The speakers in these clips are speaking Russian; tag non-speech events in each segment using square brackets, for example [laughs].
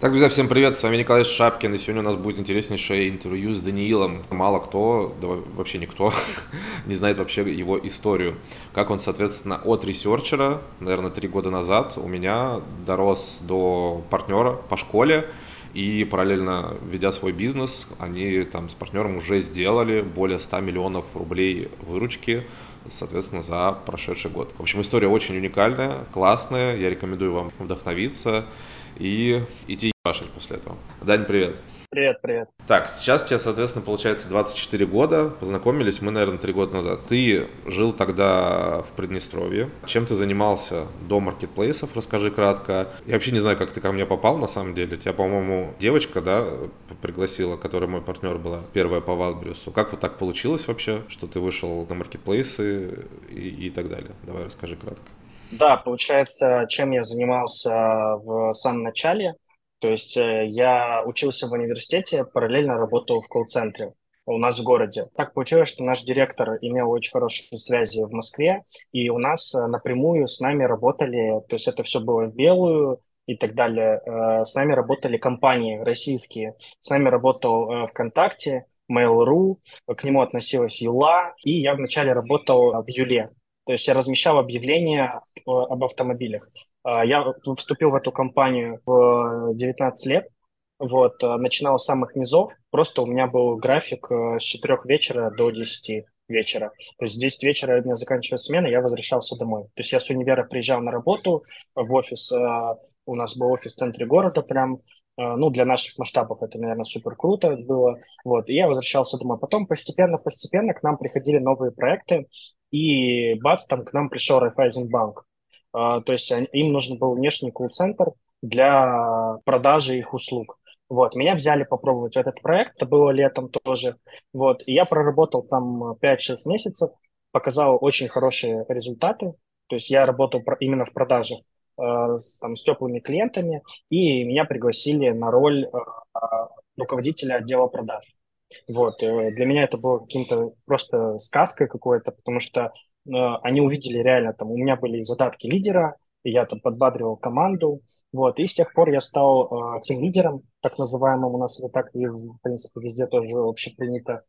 Так, друзья, всем привет, с вами Николай Шапкин, и сегодня у нас будет интереснейшее интервью с Даниилом. Мало кто, да вообще никто, [laughs] не знает вообще его историю. Как он, соответственно, от ресерчера, наверное, три года назад у меня дорос до партнера по школе, и параллельно ведя свой бизнес, они там с партнером уже сделали более 100 миллионов рублей выручки, соответственно, за прошедший год. В общем, история очень уникальная, классная, я рекомендую вам вдохновиться и идти ебашить после этого. Дань, привет. Привет, привет. Так, сейчас тебе, соответственно, получается 24 года. Познакомились мы, наверное, 3 года назад. Ты жил тогда в Приднестровье. Чем ты занимался до маркетплейсов? Расскажи кратко. Я вообще не знаю, как ты ко мне попал, на самом деле. Тебя, по-моему, девочка, да, пригласила, которая мой партнер была, первая по Валбрюсу. Как вот так получилось вообще, что ты вышел на маркетплейсы и, и так далее? Давай расскажи кратко. Да, получается, чем я занимался в самом начале – то есть э, я учился в университете, параллельно работал в колл-центре у нас в городе. Так получилось, что наш директор имел очень хорошие связи в Москве, и у нас э, напрямую с нами работали, то есть это все было в белую и так далее. Э, с нами работали компании российские, с нами работал ВКонтакте, Mail.ru, к нему относилась Юла, и я вначале работал в Юле. То есть я размещал объявления об автомобилях. А, я вступил в эту компанию в 19 лет, вот, а, начинал с самых низов, просто у меня был график э, с 4 вечера до 10 вечера. То есть в 10 вечера у меня заканчивалась смена, я возвращался домой. То есть я с универа приезжал на работу в офис, у нас был офис в центре города прям, ну, для наших масштабов это, наверное, супер круто было. Вот, и я возвращался домой. Потом постепенно-постепенно к нам приходили новые проекты, и бац, там к нам пришел Райфайзенбанк. А, то есть им нужен был внешний колл-центр для продажи их услуг. Вот, меня взяли попробовать этот проект, это было летом тоже. Вот, и я проработал там 5-6 месяцев, показал очень хорошие результаты. То есть я работал именно в продаже э, с, там, с теплыми клиентами, и меня пригласили на роль э, руководителя отдела продаж. Вот, э, для меня это было каким-то просто сказкой какой-то, потому что они увидели реально, там, у меня были задатки лидера, и я там подбадривал команду, вот, и с тех пор я стал э, тем лидером, так называемым, у нас это так, и, в принципе, везде тоже общепринято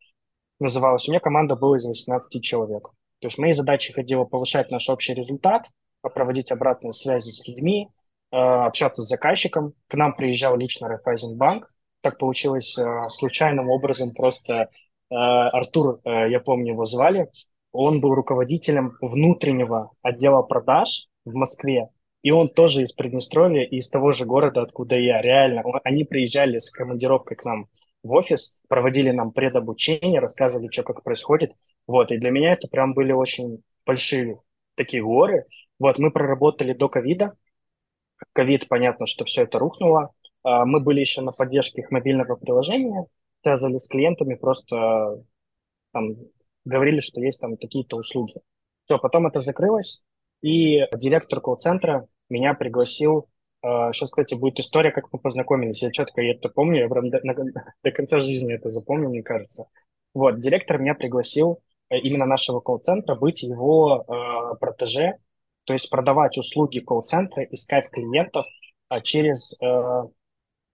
называлось. У меня команда была из 18 человек. То есть моей задачей ходило повышать наш общий результат, проводить обратные связи с людьми, э, общаться с заказчиком. К нам приезжал лично Райфайзенбанк. Так получилось э, случайным образом, просто э, Артур, э, я помню, его звали, он был руководителем внутреннего отдела продаж в Москве. И он тоже из Приднестровья, из того же города, откуда я. Реально, они приезжали с командировкой к нам в офис, проводили нам предобучение, рассказывали, что как происходит. Вот, и для меня это прям были очень большие такие горы. Вот, мы проработали до ковида. Ковид, понятно, что все это рухнуло. А, мы были еще на поддержке их мобильного приложения, связывались с клиентами, просто там говорили, что есть там какие-то услуги. Все, потом это закрылось, и директор колл-центра меня пригласил. Сейчас, а, кстати, будет история, как мы познакомились. Я четко это помню, я прям до, до конца жизни это запомнил, мне кажется. Вот, директор меня пригласил э, именно нашего колл-центра быть его э, протеже, то есть продавать услуги колл-центра, искать клиентов э, через э,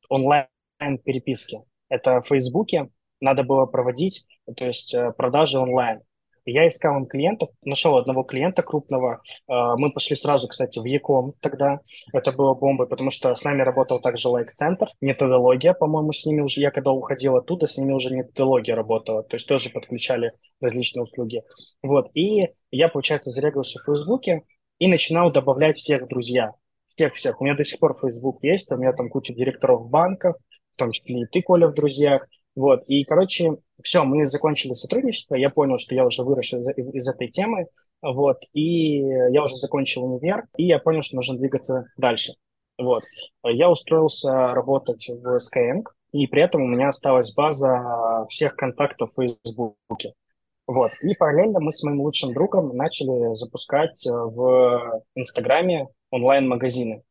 онлайн-переписки. Это в Фейсбуке, надо было проводить, то есть э, продажи онлайн. Я искал им клиентов, нашел одного клиента крупного. Э, мы пошли сразу, кстати, в Яком тогда. Это было бомбой, потому что с нами работал также лайк-центр. Методология, по-моему, с ними уже, я когда уходил оттуда, с ними уже методология работала. То есть тоже подключали различные услуги. Вот. И я, получается, зарегался в Фейсбуке и начинал добавлять всех друзья. Всех-всех. У меня до сих пор Facebook есть, у меня там куча директоров банков, в том числе и ты, Коля, в друзьях. Вот, и, короче, все, мы закончили сотрудничество, я понял, что я уже вырос из, из этой темы, вот, и я уже закончил универ, и я понял, что нужно двигаться дальше. Вот, я устроился работать в Skyeng, и при этом у меня осталась база всех контактов в Фейсбуке. Вот, и параллельно мы с моим лучшим другом начали запускать в Инстаграме онлайн-магазины.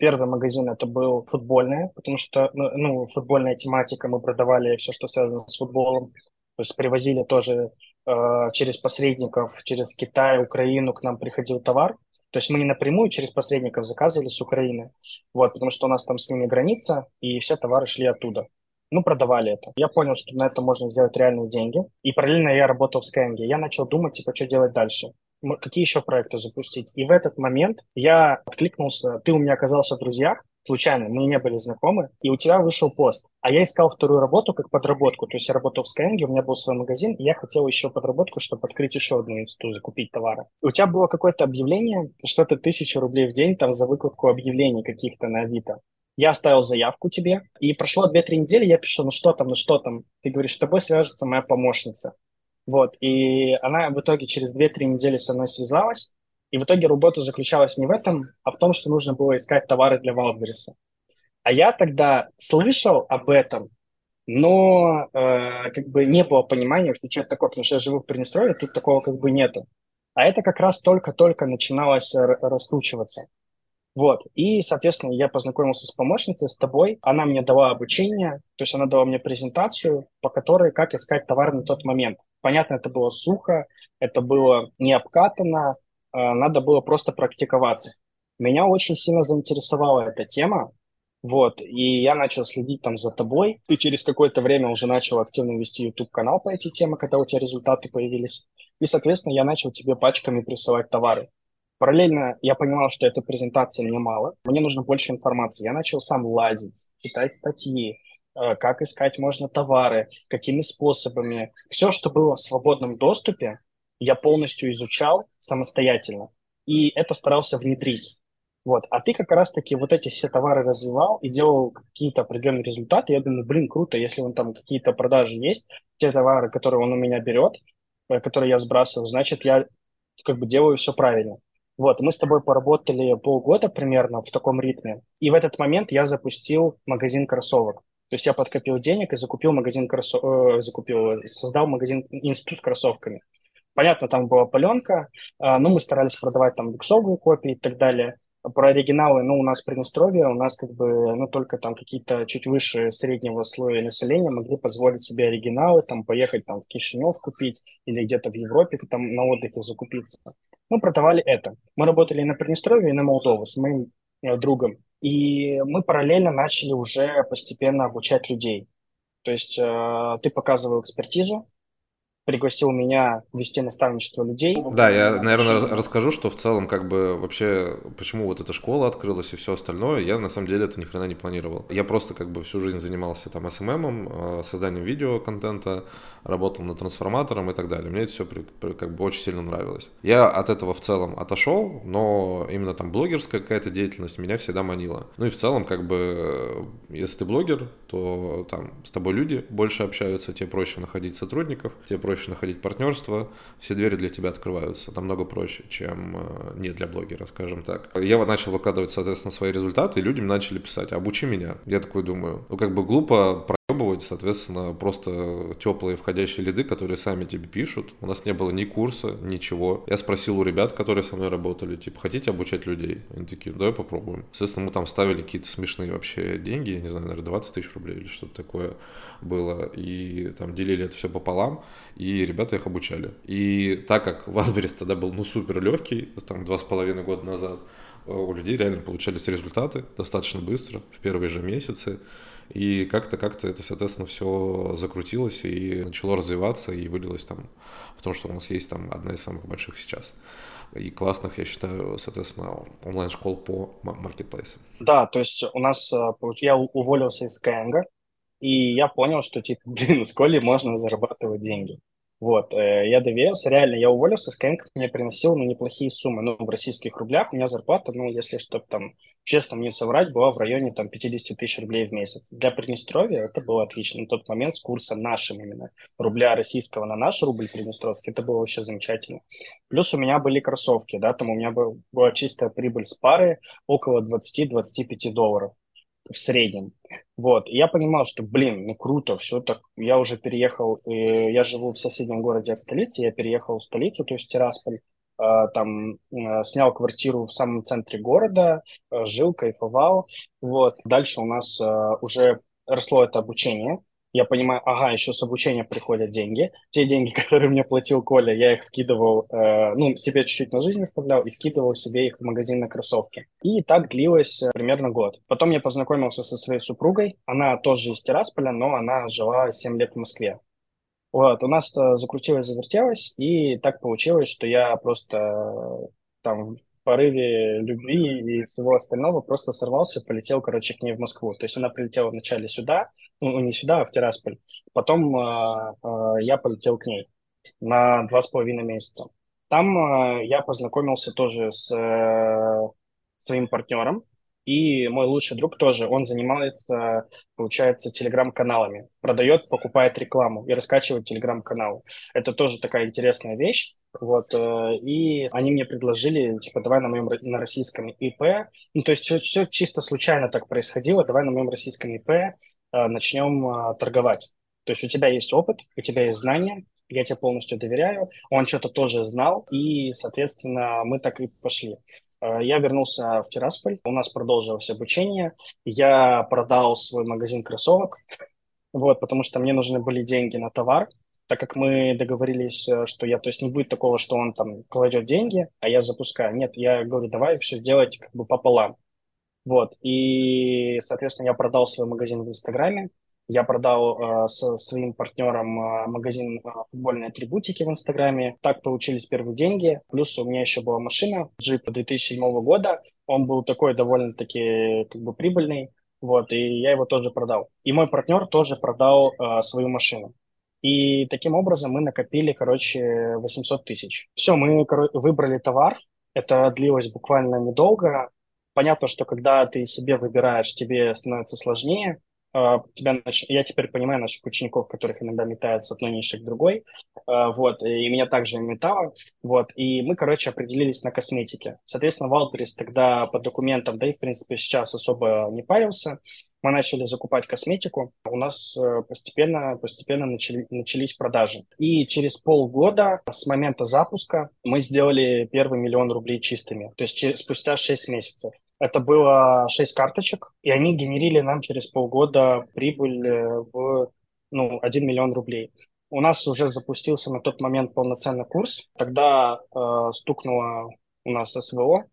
Первый магазин это был футбольный, потому что ну, ну, футбольная тематика, мы продавали все, что связано с футболом. То есть привозили тоже э, через посредников, через Китай, Украину к нам приходил товар. То есть мы не напрямую через посредников заказывали с Украины, вот, потому что у нас там с ними граница, и все товары шли оттуда. Ну, продавали это. Я понял, что на это можно сделать реальные деньги. И параллельно я работал в Skyeng. Я начал думать, типа, что делать дальше какие еще проекты запустить. И в этот момент я откликнулся, ты у меня оказался в друзьях, случайно, мы не были знакомы, и у тебя вышел пост. А я искал вторую работу как подработку. То есть я работал в Skyeng, у меня был свой магазин, и я хотел еще подработку, чтобы открыть еще одну институт, закупить товары. И у тебя было какое-то объявление, что-то тысячу рублей в день там за выкладку объявлений каких-то на Авито. Я оставил заявку тебе, и прошло 2-3 недели, я пишу, ну что там, ну что там? Ты говоришь, с тобой свяжется моя помощница. Вот, и она в итоге через 2-3 недели со мной связалась, и в итоге работа заключалась не в этом, а в том, что нужно было искать товары для Валбериса. А я тогда слышал об этом, но э, как бы не было понимания, что что это такое, потому что я живу в Приднестровье, тут такого как бы нету. А это как раз только-только начиналось раскручиваться. Вот, и, соответственно, я познакомился с помощницей, с тобой. Она мне дала обучение, то есть она дала мне презентацию, по которой как искать товар на тот момент. Понятно, это было сухо, это было не обкатано, а, надо было просто практиковаться. Меня очень сильно заинтересовала эта тема, вот, и я начал следить там за тобой. Ты через какое-то время уже начал активно вести YouTube-канал по этой теме, когда у тебя результаты появились. И, соответственно, я начал тебе пачками присылать товары. Параллельно я понимал, что эта презентация мне мало. Мне нужно больше информации. Я начал сам лазить, читать статьи, Э, как искать можно товары, какими способами. Все, что было в свободном доступе, я полностью изучал самостоятельно. И это старался внедрить. Вот. А ты как раз-таки вот эти все товары развивал и делал какие-то определенные результаты. Я думаю, блин, круто, если он там какие-то продажи есть, те товары, которые он у меня берет, э, которые я сбрасываю, значит, я как бы делаю все правильно. Вот, мы с тобой поработали полгода примерно в таком ритме, и в этот момент я запустил магазин кроссовок. То есть я подкопил денег и закупил магазин кроссов... Э, закупил, создал магазин институт с кроссовками. Понятно, там была паленка, э, но мы старались продавать там люксовые копии и так далее. Про оригиналы, ну, у нас Приднестровье, у нас как бы, ну, только там какие-то чуть выше среднего слоя населения могли позволить себе оригиналы, там, поехать там в Кишинев купить или где-то в Европе там на отдыхе закупиться. Мы продавали это. Мы работали и на Приднестровье, и на Молдову с моим э, другом. И мы параллельно начали уже постепенно обучать людей. То есть э, ты показывал экспертизу, пригласил меня вести наставничество людей. Да, я, наверное, расскажу, что в целом, как бы, вообще, почему вот эта школа открылась и все остальное, я, на самом деле, это ни хрена не планировал. Я просто, как бы, всю жизнь занимался там СММом, э, созданием видеоконтента, работал над трансформатором и так далее. Мне это все, как бы, очень сильно нравилось. Я от этого в целом отошел, но именно там блогерская какая-то деятельность меня всегда манила. Ну и в целом, как бы, если ты блогер, то там с тобой люди больше общаются, тебе проще находить сотрудников, тебе проще проще находить партнерство, все двери для тебя открываются намного проще, чем э, не для блогера, скажем так. Я вот начал выкладывать, соответственно, свои результаты, и людям начали писать, обучи меня. Я такой думаю, ну как бы глупо проебывать, соответственно, просто теплые входящие лиды, которые сами тебе пишут. У нас не было ни курса, ничего. Я спросил у ребят, которые со мной работали, типа, хотите обучать людей? Они такие, давай попробуем. Соответственно, мы там ставили какие-то смешные вообще деньги, я не знаю, наверное, 20 тысяч рублей или что-то такое было, и там делили это все пополам, и ребята их обучали. И так как Wildberries тогда был, ну, супер легкий, там, два с половиной года назад, э, у людей реально получались результаты достаточно быстро, в первые же месяцы. И как-то, как-то это, соответственно, все закрутилось и начало развиваться, и вылилось там в том, что у нас есть там одна из самых больших сейчас и классных, я считаю, соответственно, онлайн-школ по маркетплейсам. Да, то есть у нас, э, я уволился из Skyeng, и я понял, что, типа, [laughs] блин, с Колей можно зарабатывать деньги. Вот, э, я доверился, реально, я уволился, Skyeng мне приносил, ну, неплохие суммы, ну, в российских рублях у меня зарплата, ну, если чтобы там, честно мне соврать, была в районе там 50 тысяч рублей в месяц. Для Приднестровья это было отлично. На тот момент с курсом нашим именно, рубля российского на наш рубль приднестровский, это было вообще замечательно. Плюс у меня были кроссовки, да, там у меня был, была чистая прибыль с пары около 20-25 долларов в среднем. Вот, и я понимал, что, блин, ну круто, все так, я уже переехал, и я живу в соседнем городе от столицы, я переехал в столицу, то есть Тирасполь, э, там э, снял квартиру в самом центре города, э, жил, кайфовал, вот. Дальше у нас уже росло это обучение, я понимаю, ага, еще с обучения приходят деньги. Те деньги, [laughs] которые мне платил Коля, я их вкидывал, э, ну, себе чуть-чуть на жизнь оставлял и вкидывал себе их в магазин на кроссовки. И так длилось э, примерно год. Потом я познакомился со своей супругой. Она тоже из Тирасполя, но она жила 7 лет в Москве. Вот, у нас закрутилось, завертелось, и так получилось, что я просто э, там порыве любви и всего остального просто сорвался, полетел, короче, к ней в Москву. То есть она прилетела вначале сюда, ну, не сюда, а в Тирасполь. Потом э, я полетел к ней на два с половиной месяца. Там э, я познакомился тоже с э, своим партнером, и мой лучший друг тоже, он занимается, получается, телеграм-каналами. Продает, покупает рекламу и раскачивает телеграм-каналы. Это тоже такая интересная вещь. Вот, э, и они мне предложили, типа, давай на моем на российском ИП. Ну, то есть все, все чисто случайно так происходило. Давай на моем российском ИП э, начнем э, торговать. То есть у тебя есть опыт, у тебя есть знания, я тебе полностью доверяю. Он что-то тоже знал, и, соответственно, мы так и пошли. Я вернулся в Тирасполь, у нас продолжилось обучение. Я продал свой магазин кроссовок, вот, потому что мне нужны были деньги на товар так как мы договорились, э, что я, то есть не будет такого, что он там кладет деньги, а я запускаю. Нет, я говорю, давай все сделать как бы пополам. Вот, и, соответственно, я продал свой магазин в Инстаграме, я продал э, со своим партнером э, магазин э, футбольной атрибутики в Инстаграме. Так получились первые деньги. Плюс у меня еще была машина, джип 2007 года. Он был такой довольно-таки как бы прибыльный. Вот, и я его тоже продал. И мой партнер тоже продал э, свою машину. И таким образом мы накопили, короче, 800 тысяч. Все, мы выбрали товар. Это длилось буквально недолго. Понятно, что когда ты себе выбираешь, тебе становится сложнее. А, тебя, я теперь понимаю наших учеников, которых иногда метают с одной ниши к другой. А, вот, и меня также метало. Вот, и мы, короче, определились на косметике. Соответственно, Wildberries тогда по документам, да и, в принципе, сейчас особо не парился мы начали закупать косметику, у нас э, постепенно, постепенно начали, начались продажи. И через полгода с момента запуска мы сделали первый миллион рублей чистыми, то есть спустя 6 месяцев. Это было 6 карточек, и они генерили нам через полгода прибыль э, в ну, 1 миллион рублей. У нас уже запустился на тот момент полноценный курс. Тогда э, стукнуло у нас СВО,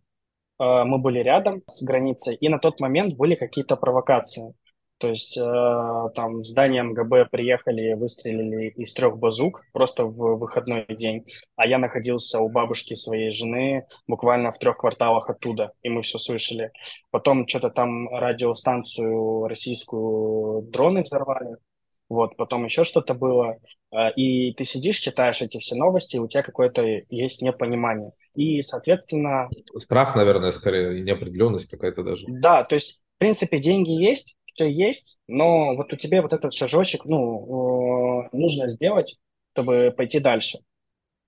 мы были рядом с границей, и на тот момент были какие-то провокации. То есть э, там здание МГБ приехали, выстрелили из трех базук просто в выходной день, а я находился у бабушки своей жены буквально в трех кварталах оттуда, и мы все слышали. Потом что-то там радиостанцию российскую дроны взорвали, вот, потом еще что-то было, э, и ты сидишь, читаешь эти все новости, и у тебя какое-то есть непонимание. И, соответственно... Страх, наверное, скорее, неопределенность какая-то даже. Да, то есть, в принципе, деньги есть, все есть, но вот у тебя вот этот шажочек, ну, э, нужно сделать, чтобы пойти дальше.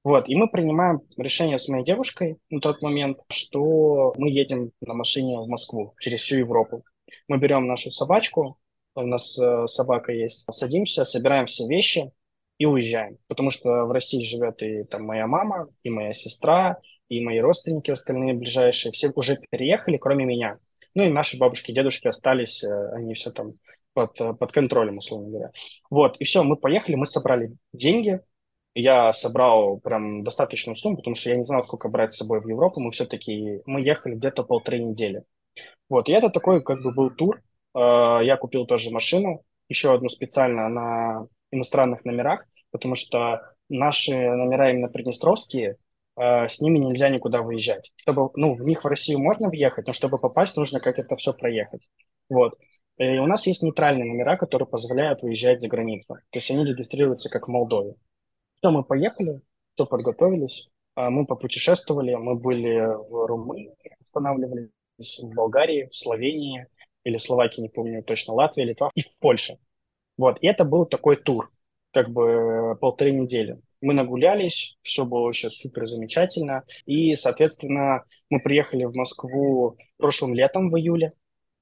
Вот, и мы принимаем решение с моей девушкой на тот момент, что мы едем на машине в Москву через всю Европу. Мы берем нашу собачку, у нас э, собака есть, садимся, собираем все вещи и уезжаем. Потому что в России живет и там моя мама, и моя сестра, и мои родственники остальные ближайшие, все уже переехали, кроме меня. Ну и наши бабушки, дедушки остались, э, они все там под, э, под контролем, условно говоря. Вот, и все, мы поехали, мы собрали деньги, я собрал прям достаточную сумму, потому что я не знал, сколько брать с собой в Европу, мы все-таки, мы ехали где-то полторы недели. Вот, и это такой как бы был тур, э, я купил тоже машину, еще одну специально на иностранных номерах, потому что наши номера именно приднестровские, с ними нельзя никуда выезжать. Чтобы, ну, в них в Россию можно въехать, но чтобы попасть, нужно как это все проехать. Вот. И у нас есть нейтральные номера, которые позволяют выезжать за границу. То есть они регистрируются как в Молдове. Все, мы поехали, все подготовились, э, мы попутешествовали, мы были в Румынии, останавливались в Болгарии, в Словении или Словакии, не помню точно, Латвия, Литва и в Польше. Вот, и это был такой тур, как бы полторы недели мы нагулялись, все было вообще супер замечательно. И, соответственно, мы приехали в Москву прошлым летом в июле.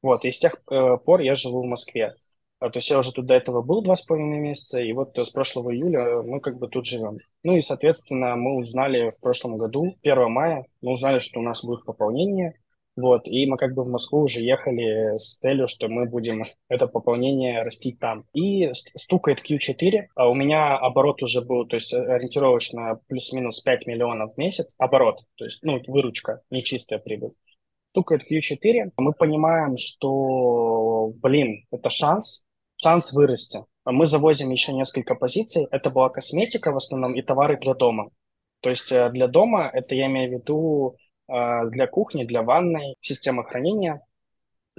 Вот, и с тех э, пор я живу в Москве. А, то есть я уже тут до этого был два с половиной месяца, и вот с прошлого июля мы как бы тут живем. Ну и, соответственно, мы узнали в прошлом году, 1 мая, мы узнали, что у нас будет пополнение, Вот, и мы как бы в Москву уже ехали с целью, что мы будем это пополнение растить там. И стукает Q4, а у меня оборот уже был, то есть ориентировочно плюс-минус 5 миллионов в месяц, оборот, то есть, ну, выручка, не чистая прибыль. Стукает Q4, мы понимаем, что, блин, это шанс, шанс вырасти. Мы завозим еще несколько позиций, это была косметика в основном и товары для дома. То есть э, для дома, это я имею в виду для кухни, для ванной, система хранения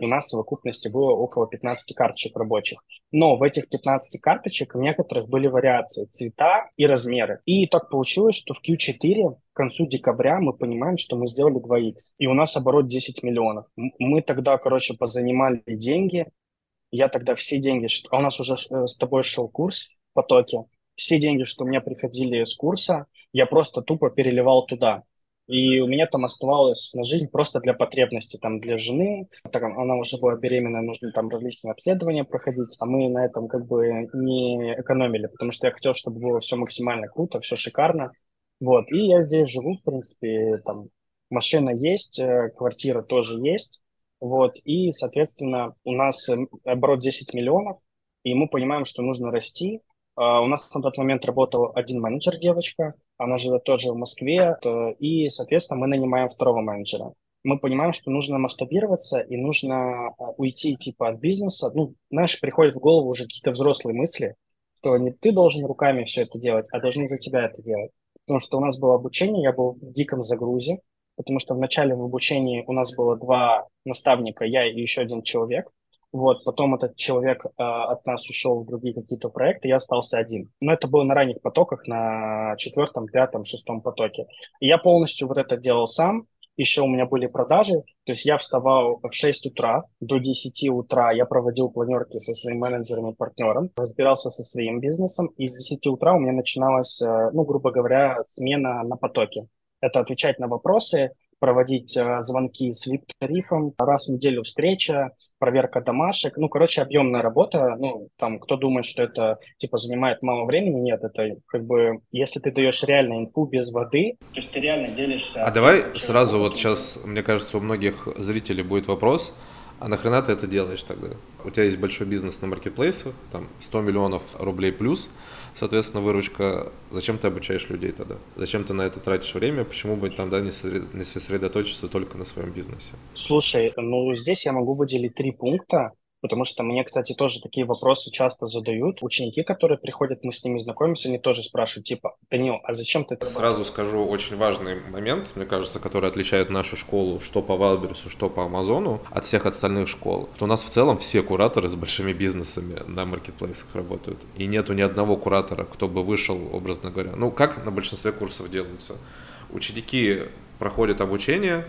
у нас в совокупности было около 15 карточек рабочих. Но в этих 15 карточек в некоторых были вариации цвета и размеры. И так получилось, что в Q4 к концу декабря мы понимаем, что мы сделали 2x. И у нас оборот 10 миллионов. Мы тогда, короче, позанимали деньги. Я тогда все деньги... А у нас уже э, с тобой шел курс в потоке. Все деньги, что у меня приходили с курса, я просто тупо переливал туда. И у меня там оставалось на жизнь просто для потребностей, там, для жены. Так, она уже была беременная, нужно там различные обследования проходить, а мы на этом как бы не экономили, потому что я хотел, чтобы было все максимально круто, все шикарно. Вот, и я здесь живу, в принципе, там, машина есть, э, квартира тоже есть, вот, и, соответственно, у нас оборот 10 миллионов, и мы понимаем, что нужно расти, у нас на тот момент работал один менеджер, девочка, она живет тоже в Москве, и, соответственно, мы нанимаем второго менеджера. Мы понимаем, что нужно масштабироваться и нужно а, уйти типа от бизнеса. Ну, знаешь, приходят в голову уже какие-то взрослые мысли, что не ты должен руками все это делать, а должны за тебя это делать. Потому что у нас было обучение, я был в диком загрузе, потому что в начале в обучении у нас было два наставника, я и еще один человек. Вот, потом этот человек э, от нас ушел в другие какие-то проекты, я остался один. Но это было на ранних потоках, на четвертом, пятом, шестом потоке. И я полностью вот это делал сам. Еще у меня были продажи, то есть я вставал в 6 утра, до 10 утра я проводил планерки со своим менеджером и партнером, разбирался со своим бизнесом, и с 10 утра у меня начиналась, э, ну, грубо говоря, смена на потоке. Это отвечать на вопросы, проводить э, звонки с VIP-тарифом, раз в неделю встреча, проверка домашек. Ну, короче, объемная работа. Ну, там, кто думает, что это, типа, занимает мало времени, нет, это как бы, если ты даешь реально инфу без воды, то есть ты реально делишься... А давай сразу вот сейчас, мне кажется, у многих зрителей будет вопрос, а нахрена ты это делаешь тогда? У тебя есть большой бизнес на маркетплейсах, там 100 миллионов рублей плюс, соответственно, выручка. Зачем ты обучаешь людей тогда? Зачем ты на это тратишь время? Почему бы там да, не сосредоточиться только на своем бизнесе? Слушай, ну здесь я могу выделить три пункта, Потому что мне, кстати, тоже такие вопросы часто задают. Ученики, которые приходят, мы с ними знакомимся, они тоже спрашивают, типа, Данил, а зачем ты Сразу скажу очень важный момент, мне кажется, который отличает нашу школу, что по Валберсу, что по Амазону, от всех остальных школ. Что у нас в целом все кураторы с большими бизнесами на маркетплейсах работают. И нету ни одного куратора, кто бы вышел, образно говоря. Ну, как на большинстве курсов делаются. Ученики проходят обучение,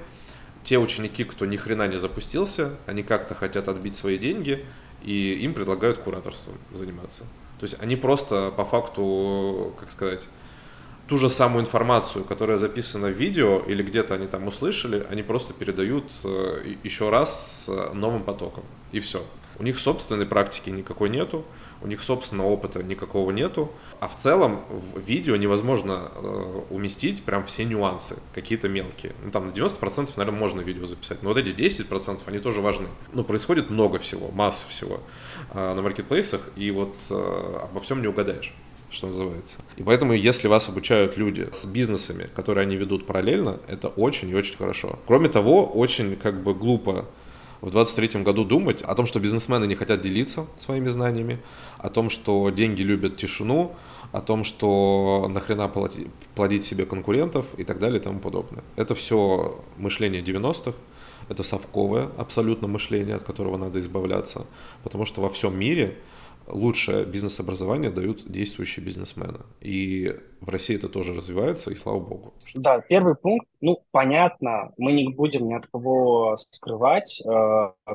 те ученики, кто ни хрена не запустился, они как-то хотят отбить свои деньги, и им предлагают кураторством заниматься. То есть они просто по факту, как сказать, ту же самую информацию, которая записана в видео или где-то они там услышали, они просто передают э, еще раз новым потоком. И все. У них собственной практики никакой нету у них собственного опыта никакого нету, а в целом в видео невозможно э, уместить прям все нюансы, какие-то мелкие. Ну там на 90% наверное можно видео записать, но вот эти 10% они тоже важны. Ну происходит много всего, масса всего э, на маркетплейсах, и вот э, обо всем не угадаешь что называется. И поэтому, если вас обучают люди с бизнесами, которые они ведут параллельно, это очень и очень хорошо. Кроме того, очень как бы глупо в 2023 году думать о том, что бизнесмены не хотят делиться своими знаниями, о том, что деньги любят тишину, о том, что нахрена плодить, плодить себе конкурентов и так далее и тому подобное. Это все мышление 90-х, это совковое абсолютно мышление, от которого надо избавляться, потому что во всем мире лучшее бизнес-образование дают действующие бизнесмены. И в России это тоже развивается, и слава богу. Да, первый пункт, ну, понятно, мы не будем ни от кого скрывать э,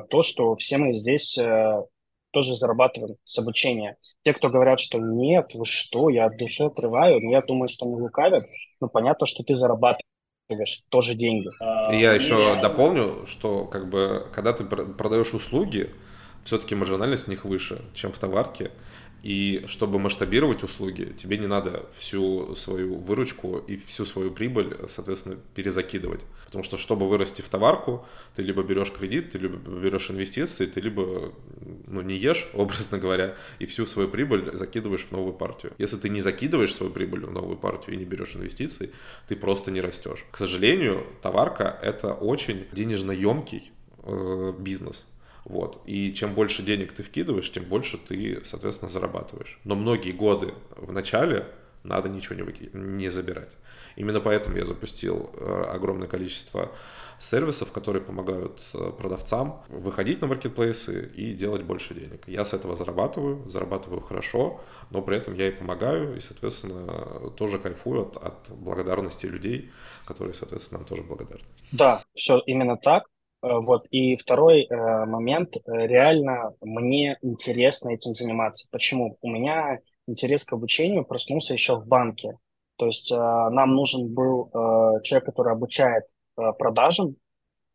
то, что все мы здесь э, тоже зарабатываем с обучения. Те, кто говорят, что нет, вы что, я от души отрываю, но я думаю, что они лукавят, ну, понятно, что ты зарабатываешь тоже деньги. Я еще дополню, что как бы, когда ты продаешь услуги, все-таки маржинальность в них выше, чем в товарке. И чтобы масштабировать услуги, тебе не надо всю свою выручку и всю свою прибыль, соответственно, перезакидывать. Потому что, чтобы вырасти в товарку, ты либо берешь кредит, ты либо берешь инвестиции, ты либо ну, не ешь, [laughs] образно говоря, и всю свою прибыль закидываешь в новую партию. Если ты не закидываешь свою прибыль в новую партию и не берешь инвестиции, ты просто не растешь. К сожалению, товарка — это очень денежно емкий э, бизнес. Вот. И чем больше денег ты вкидываешь, тем больше ты, соответственно, зарабатываешь. Но многие годы в начале надо ничего не, выки... не забирать. Именно поэтому я запустил э, огромное количество сервисов, которые помогают э, продавцам выходить на маркетплейсы и делать больше денег. Я с этого зарабатываю, зарабатываю хорошо, но при этом я и помогаю, и, соответственно, тоже кайфую от, от благодарности людей, которые, соответственно, нам тоже благодарны. Да, все именно так. Э, вот. И второй э, момент, э, реально мне интересно этим заниматься. Почему? У меня интерес к обучению проснулся еще в банке. То есть э, нам нужен был э, человек, который обучает э, продажам,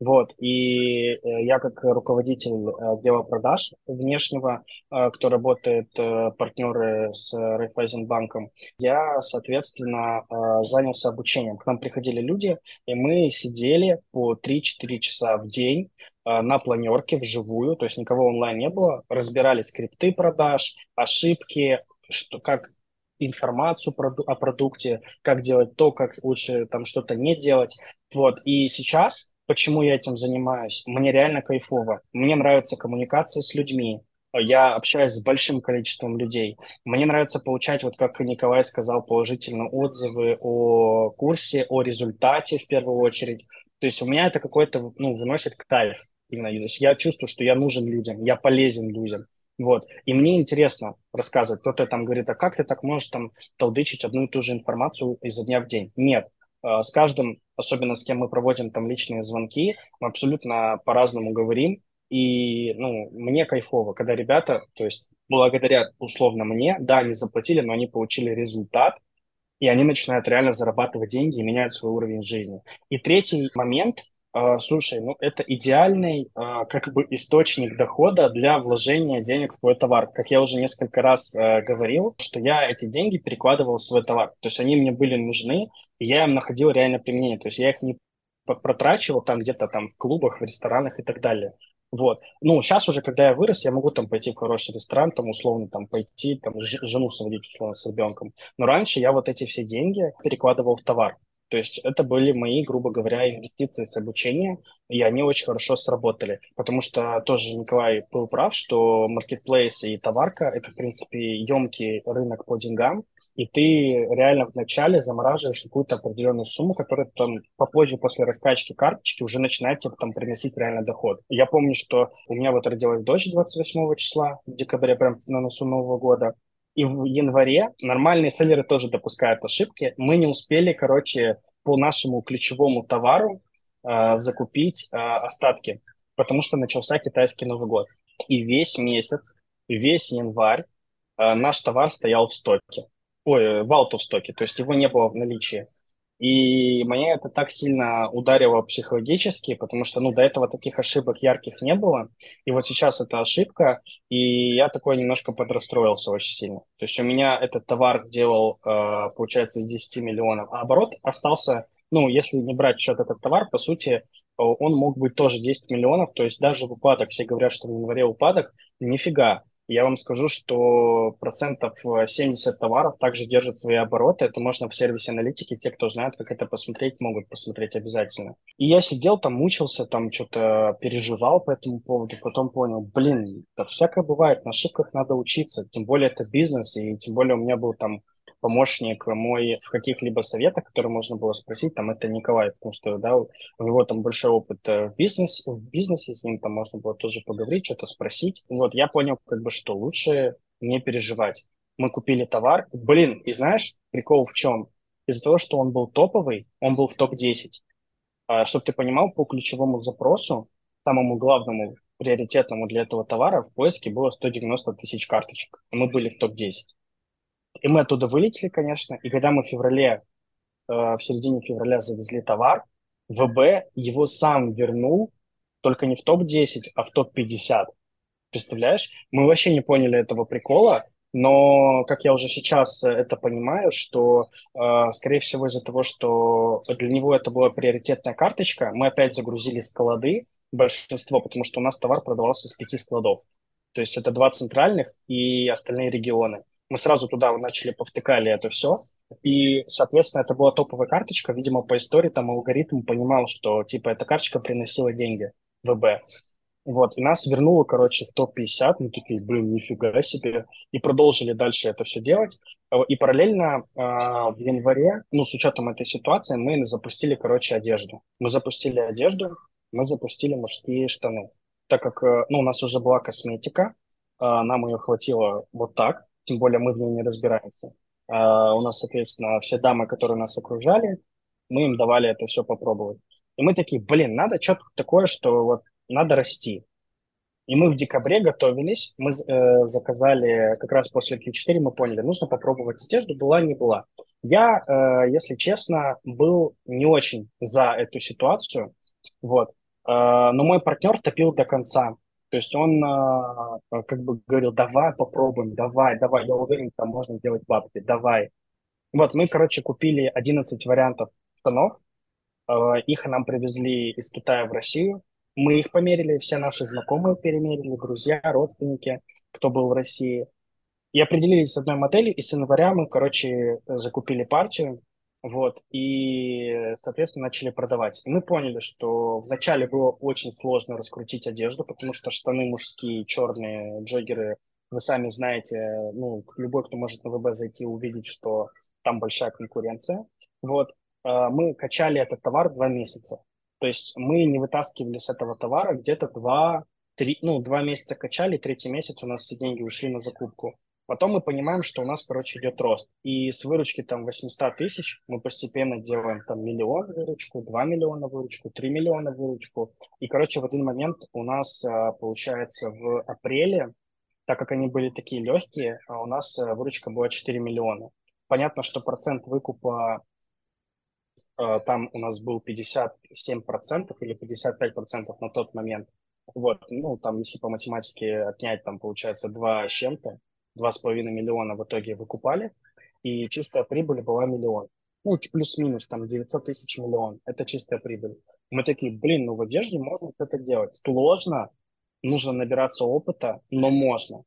вот, и э, я как руководитель э, отдела продаж внешнего, э, кто работает партнеры с Райфайзенбанком, я, соответственно, занялся обучением. К нам приходили люди, и мы сидели по 3-4 часа в день на планерке вживую, то есть никого онлайн не было, разбирали скрипты продаж, ошибки, что, как информацию о продукте, как делать то, как лучше там что-то не делать. Вот, и сейчас Почему я этим занимаюсь? Мне реально кайфово. Мне нравится коммуникация с людьми. Я общаюсь с большим количеством людей. Мне нравится получать, вот как Николай сказал, положительные отзывы о курсе, о результате в первую очередь. То есть у меня это какой-то, ну, выносит кайф. Именно. То есть я чувствую, что я нужен людям, я полезен людям. Вот. И мне интересно рассказывать. Кто-то там говорит, а как ты так можешь там толдычить одну и ту же информацию изо дня в день? Нет. Э, с каждым, особенно с кем мы проводим там личные звонки, мы абсолютно по-разному говорим. И, ну, мне кайфово, когда ребята, то есть благодаря условно мне, да, они заплатили, но они получили результат, и они начинают реально зарабатывать деньги и меняют свой уровень жизни. И третий момент, слушай, ну это идеальный а, как бы источник дохода для вложения денег в твой товар. Как я уже несколько раз а, говорил, что я эти деньги перекладывал в свой товар. То есть они мне были нужны, и я им находил реальное применение. То есть я их не протрачивал там где-то там в клубах, в ресторанах и так далее. Вот. Ну, сейчас уже, когда я вырос, я могу там пойти в хороший ресторан, там условно там пойти, там жену сводить условно с ребенком. Но раньше я вот эти все деньги перекладывал в товар. То есть это были мои, грубо говоря, инвестиции с обучения, и они очень хорошо сработали. Потому что тоже Николай был прав, что маркетплейс и товарка – это, в принципе, емкий рынок по деньгам, и ты реально вначале замораживаешь какую-то определенную сумму, которая там попозже, после раскачки карточки, уже начинает тебе там приносить реально доход. Я помню, что у меня вот родилась дочь 28 числа, в декабре, прям на носу Нового года, и в январе нормальные селлеры тоже допускают ошибки. Мы не успели, короче, по нашему ключевому товару э, закупить э, остатки, потому что начался китайский Новый год. И весь месяц, весь январь э, наш товар стоял в стоке. Ой, в аутостоке, то есть его не было в наличии. И меня это так сильно ударило психологически, потому что, ну, до этого таких ошибок ярких не было. И вот сейчас это ошибка, и я такой немножко подрастроился очень сильно. То есть у меня этот товар делал, э, получается, из 10 миллионов, а оборот остался, ну, если не брать в счет этот товар, по сути, он мог быть тоже 10 миллионов. То есть даже в упадок, все говорят, что в январе упадок, нифига я вам скажу, что процентов 70 товаров также держат свои обороты. Это можно в сервисе аналитики. Те, кто знает, как это посмотреть, могут посмотреть обязательно. И я сидел там, мучился, там что-то переживал по этому поводу. Потом понял, блин, да всякое бывает, на ошибках надо учиться. Тем более это бизнес, и тем более у меня был там помощник мой в каких-либо советах, которые можно было спросить, там это Николай, потому что, да, у него там большой опыт э, в бизнесе, в бизнесе, с ним там можно было тоже поговорить, что-то спросить. Вот, я понял, как бы, что лучше не переживать. Мы купили товар, блин, и знаешь, прикол в чем? Из-за того, что он был топовый, он был в топ-10. А, чтобы ты понимал, по ключевому запросу, самому главному, приоритетному для этого товара в поиске было 190 тысяч карточек. Мы были в топ-10. И мы оттуда вылетели, конечно. И когда мы в феврале, э, в середине февраля завезли товар, ВБ его сам вернул, только не в топ-10, а в топ-50. Представляешь? Мы вообще не поняли этого прикола. Но, как я уже сейчас это понимаю, что, э, скорее всего, из-за того, что для него это была приоритетная карточка, мы опять загрузили склады, большинство, потому что у нас товар продавался с пяти складов. То есть это два центральных и остальные регионы. Мы сразу туда начали повтыкали это все, и, соответственно, это была топовая карточка. Видимо, по истории там алгоритм понимал, что, типа, эта карточка приносила деньги ВБ. Вот, и нас вернуло, короче, в топ-50, мы такие, блин, нифига себе, и продолжили дальше это все делать. И параллельно э, в январе, ну, с учетом этой ситуации, мы запустили, короче, одежду. Мы запустили одежду, мы запустили мужские штаны. Так как, э, ну, у нас уже была косметика, э, нам ее хватило вот так, тем более мы в ней не разбираемся. Э, у нас, соответственно, все дамы, которые нас окружали, мы им давали это все попробовать. И мы такие, блин, надо что-то такое, что вот надо расти. И мы в декабре готовились, мы э, заказали как раз после Q4, мы поняли, нужно попробовать одежду, была, не была. Я, э, если честно, был не очень за эту ситуацию, вот, э, но мой партнер топил до конца. То есть он э, как бы говорил, давай попробуем, давай, давай, я уверен, там можно делать бабки, давай. Вот, мы, короче, купили 11 вариантов штанов, э, их нам привезли из Китая в Россию, мы их померили, все наши знакомые перемерили, друзья, родственники, кто был в России. И определились с одной моделью, и с января мы, короче, закупили партию, вот, и, соответственно, начали продавать. И мы поняли, что вначале было очень сложно раскрутить одежду, потому что штаны мужские, черные, джоггеры, вы сами знаете, ну, любой, кто может на ВБ зайти, увидеть, что там большая конкуренция. Вот, а, мы качали этот товар два месяца. То есть мы не вытаскивали с этого товара где-то два, три, ну, два месяца качали, третий месяц у нас все деньги ушли на закупку. Потом мы понимаем, что у нас, короче, идет рост. И с выручки там 800 тысяч мы постепенно делаем там миллион выручку, 2 миллиона выручку, 3 миллиона выручку. И, короче, в один момент у нас, а, получается, в апреле, так как они были такие легкие, а у нас а, выручка была 4 миллиона. Понятно, что процент выкупа там у нас был 57% или 55% на тот момент. Вот, ну, там, если по математике отнять, там, получается, 2 с чем-то, 2,5 миллиона в итоге выкупали, и чистая прибыль была миллион. Ну, плюс-минус, там, 900 тысяч миллион. Это чистая прибыль. Мы такие, блин, ну в одежде можно это делать. Сложно, нужно набираться опыта, но можно.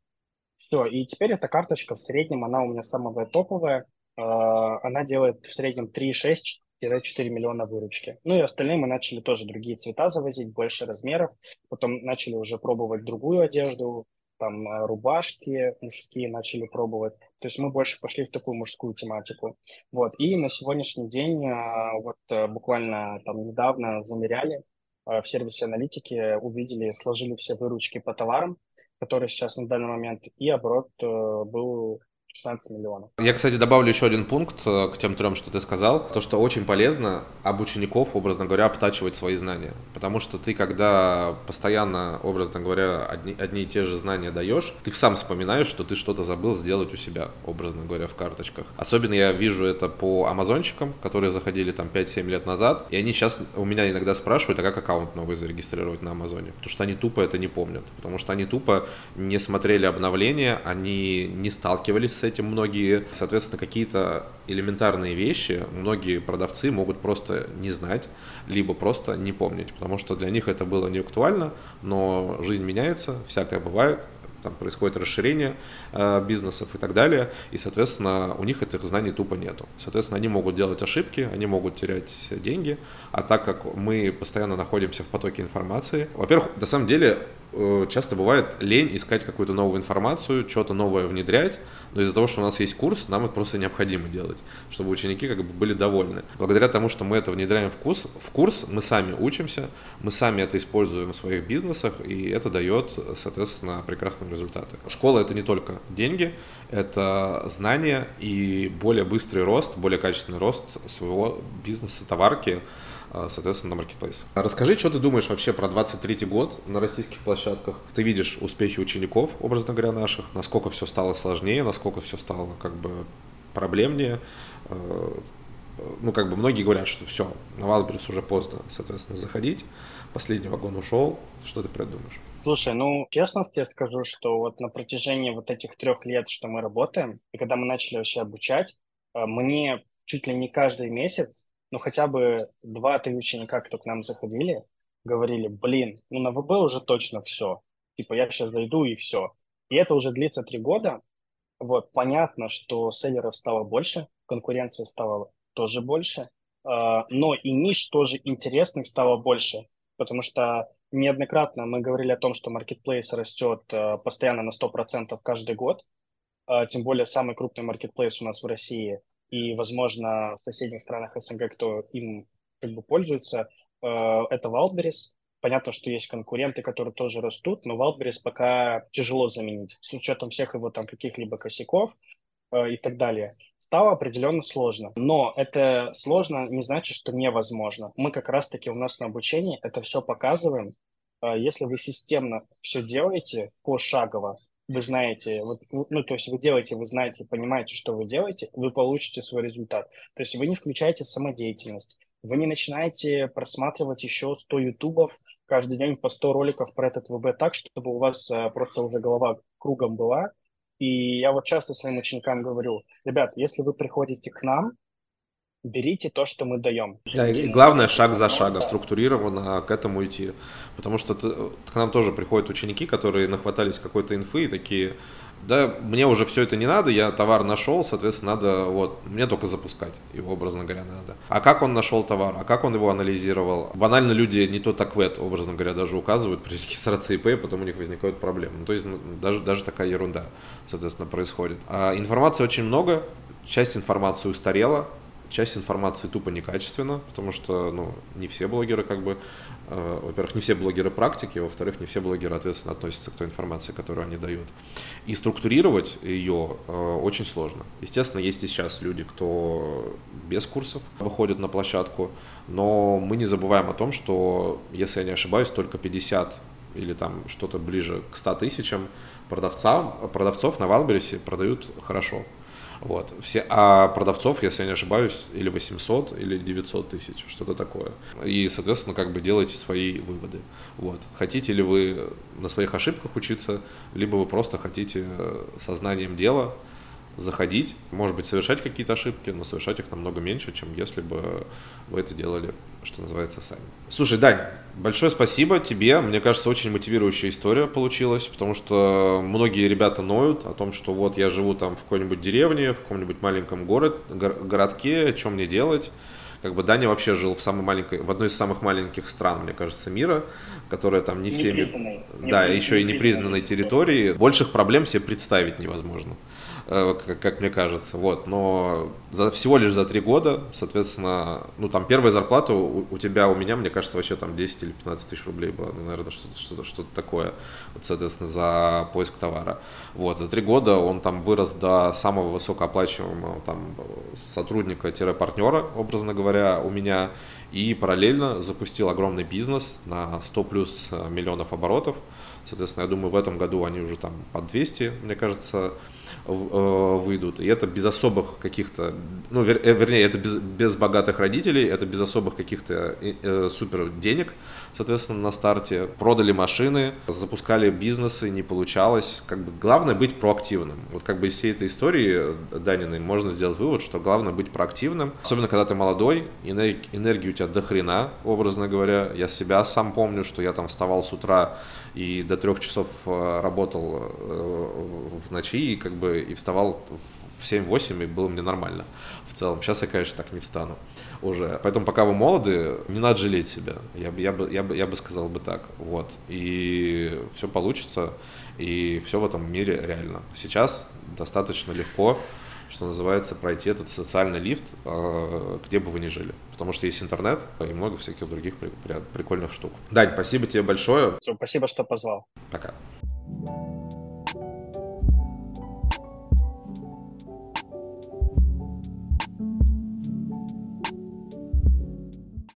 Все, и теперь эта карточка в среднем, она у меня самая топовая. Э, она делает в среднем 3,6 4 миллиона выручки. Ну и остальные мы начали тоже другие цвета завозить, больше размеров. Потом начали уже пробовать другую одежду, там э, рубашки мужские начали пробовать. То есть мы больше пошли в такую мужскую тематику. Вот. И на сегодняшний день, э, вот э, буквально там недавно замеряли в сервисе аналитики, увидели, сложили все выручки по товарам, которые сейчас на данный момент, и оборот был 16 миллионов. Я, кстати, добавлю еще один пункт э, к тем трем, что ты сказал. То, что очень полезно об учеников, образно говоря, обтачивать свои знания. Потому что ты, когда постоянно, образно говоря, одни, одни и те же знания даешь, ты сам вспоминаешь, что ты что-то забыл сделать у себя, образно говоря, в карточках. Особенно я вижу это по амазончикам, которые заходили там 5-7 лет назад, и они сейчас у меня иногда спрашивают, а как аккаунт новый зарегистрировать на Амазоне? Потому что они тупо это не помнят. Потому что они тупо не смотрели обновления, они не сталкивались с с этим многие. Соответственно, какие-то элементарные вещи многие продавцы могут просто не знать, либо просто не помнить, потому что для них это было не актуально, но жизнь меняется, всякое бывает, там происходит расширение э, бизнесов и так далее, и, соответственно, у них этих знаний тупо нету. Соответственно, они могут делать ошибки, они могут терять деньги, а так как мы постоянно находимся в потоке информации, во-первых, на самом деле часто бывает лень искать какую-то новую информацию, что-то новое внедрять, но из-за того, что у нас есть курс, нам это просто необходимо делать, чтобы ученики как бы были довольны. Благодаря тому, что мы это внедряем в курс, в курс мы сами учимся, мы сами это используем в своих бизнесах, и это дает, соответственно, прекрасные результаты. Школа — это не только деньги, это знания и более быстрый рост, более качественный рост своего бизнеса, товарки, соответственно, на маркетплейс. Расскажи, что ты думаешь вообще про 23 год на российских площадках? Ты видишь успехи учеников, образно говоря, наших, насколько все стало сложнее, насколько все стало как бы проблемнее. А, ну, как бы многие говорят, что все, на Wildberries уже поздно, соответственно, заходить. Последний вагон ушел. Что ты придумаешь? Слушай, ну, честно тебе скажу, что вот на протяжении вот этих трех лет, что мы работаем, и когда мы начали вообще обучать, э, мне чуть ли не каждый месяц, ну, хотя бы два-три ученика, кто к нам заходили, говорили, блин, ну, на ВБ уже точно все. Типа, я сейчас зайду и все. И это уже длится три года. Вот, понятно, что селлеров стало больше, конкуренция стала тоже больше, э, но и ниш тоже интересных стало больше, потому что неоднократно мы говорили о том, что маркетплейс растет э, постоянно на 100% каждый год, э, тем более самый крупный маркетплейс у нас в России и, возможно, в соседних странах СНГ, кто им как бы пользуется, это Wildberries. Понятно, что есть конкуренты, которые тоже растут, но Wildberries пока тяжело заменить с учетом всех его там каких-либо косяков и так далее стало определенно сложно. Но это сложно не значит, что невозможно. Мы как раз-таки у нас на обучении это все показываем. А, если вы системно все делаете пошагово, вы знаете, вот, ну, то есть вы делаете, вы знаете, понимаете, что вы делаете, вы получите свой результат. То есть вы не включаете самодеятельность, вы не начинаете просматривать еще 100 ютубов, каждый день по 100 роликов про этот ВБ так, чтобы у вас а, просто уже голова кругом была, и я вот часто своим ученикам говорю, ребят, если вы приходите к нам, берите то, что мы даем. Да, и главное шаг за шагом, структурированно к этому идти. Потому что ты, к нам тоже приходят ученики, которые нахватались какой-то инфы и такие, да, мне уже все это не надо, я товар нашел, соответственно, надо, вот, мне только запускать его, образно говоря, надо. А как он нашел товар, а как он его анализировал? Банально люди не то так в это, образно говоря, даже указывают при регистрации ИП, потом у них возникают проблемы. Ну, то есть даже, даже такая ерунда, соответственно, происходит. А информации очень много, часть информации устарела, часть информации тупо некачественна, потому что, ну, не все блогеры как бы Э, во-первых, не все блогеры практики, во-вторых, не все блогеры ответственно относятся к той информации, которую они дают. И структурировать ее э, очень сложно. Естественно, есть и сейчас люди, кто без курсов выходит на площадку, но мы не забываем о том, что, если я не ошибаюсь, только 50 или там что-то ближе к 100 тысячам продавцам, продавцов на Валбересе продают хорошо. Вот. Все, а продавцов, если я не ошибаюсь, или 800, или 900 тысяч, что-то такое. И, соответственно, как бы делайте свои выводы. Вот. Хотите ли вы на своих ошибках учиться, либо вы просто хотите сознанием дела заходить, может быть, совершать какие-то ошибки, но совершать их намного меньше, чем если бы вы это делали, что называется, сами. Слушай, Дань, большое спасибо тебе. Мне кажется, очень мотивирующая история получилась, потому что многие ребята ноют о том, что вот я живу там в какой-нибудь деревне, в каком-нибудь маленьком город, городке, что мне делать? как бы Даня вообще жил в самой маленькой, в одной из самых маленьких стран, мне кажется, мира, которая там не всеми, да, не, еще не и непризнанной территории. Больших проблем себе представить невозможно. Э, как, мне кажется, вот, но за, всего лишь за три года, соответственно, ну, там, первая зарплата у, у тебя, у меня, мне кажется, вообще там 10 или 15 тысяч рублей была, ну, наверное, что-то, что-то, что-то такое, вот, соответственно, за поиск товара, вот, за три года он там вырос до самого высокооплачиваемого, там, сотрудника-партнера, образно говоря, у меня, и параллельно запустил огромный бизнес на 100 плюс э, миллионов оборотов, соответственно, я думаю, в этом году они уже там под 200, мне кажется, выйдут. И это без особых каких-то, ну, вер, э, вернее, это без, без богатых родителей, это без особых каких-то э, э, супер денег, соответственно, на старте. Продали машины, запускали бизнесы, не получалось. Как бы главное быть проактивным. Вот как бы из всей этой истории Даниной можно сделать вывод, что главное быть проактивным. Особенно, когда ты молодой, энергии, у тебя до хрена, образно говоря. Я себя сам помню, что я там вставал с утра и до трех часов работал в ночи, и как бы и вставал в 7-8, и было мне нормально в целом. Сейчас я, конечно, так не встану уже. Поэтому пока вы молоды, не надо жалеть себя. Я я бы, я бы, я бы сказал бы так. Вот. И все получится, и все в этом мире реально. Сейчас достаточно легко что называется, пройти этот социальный лифт, а, где бы вы ни жили. Потому что есть интернет и много всяких других прикольных штук. Дань, спасибо тебе большое. Спасибо, что позвал. Пока.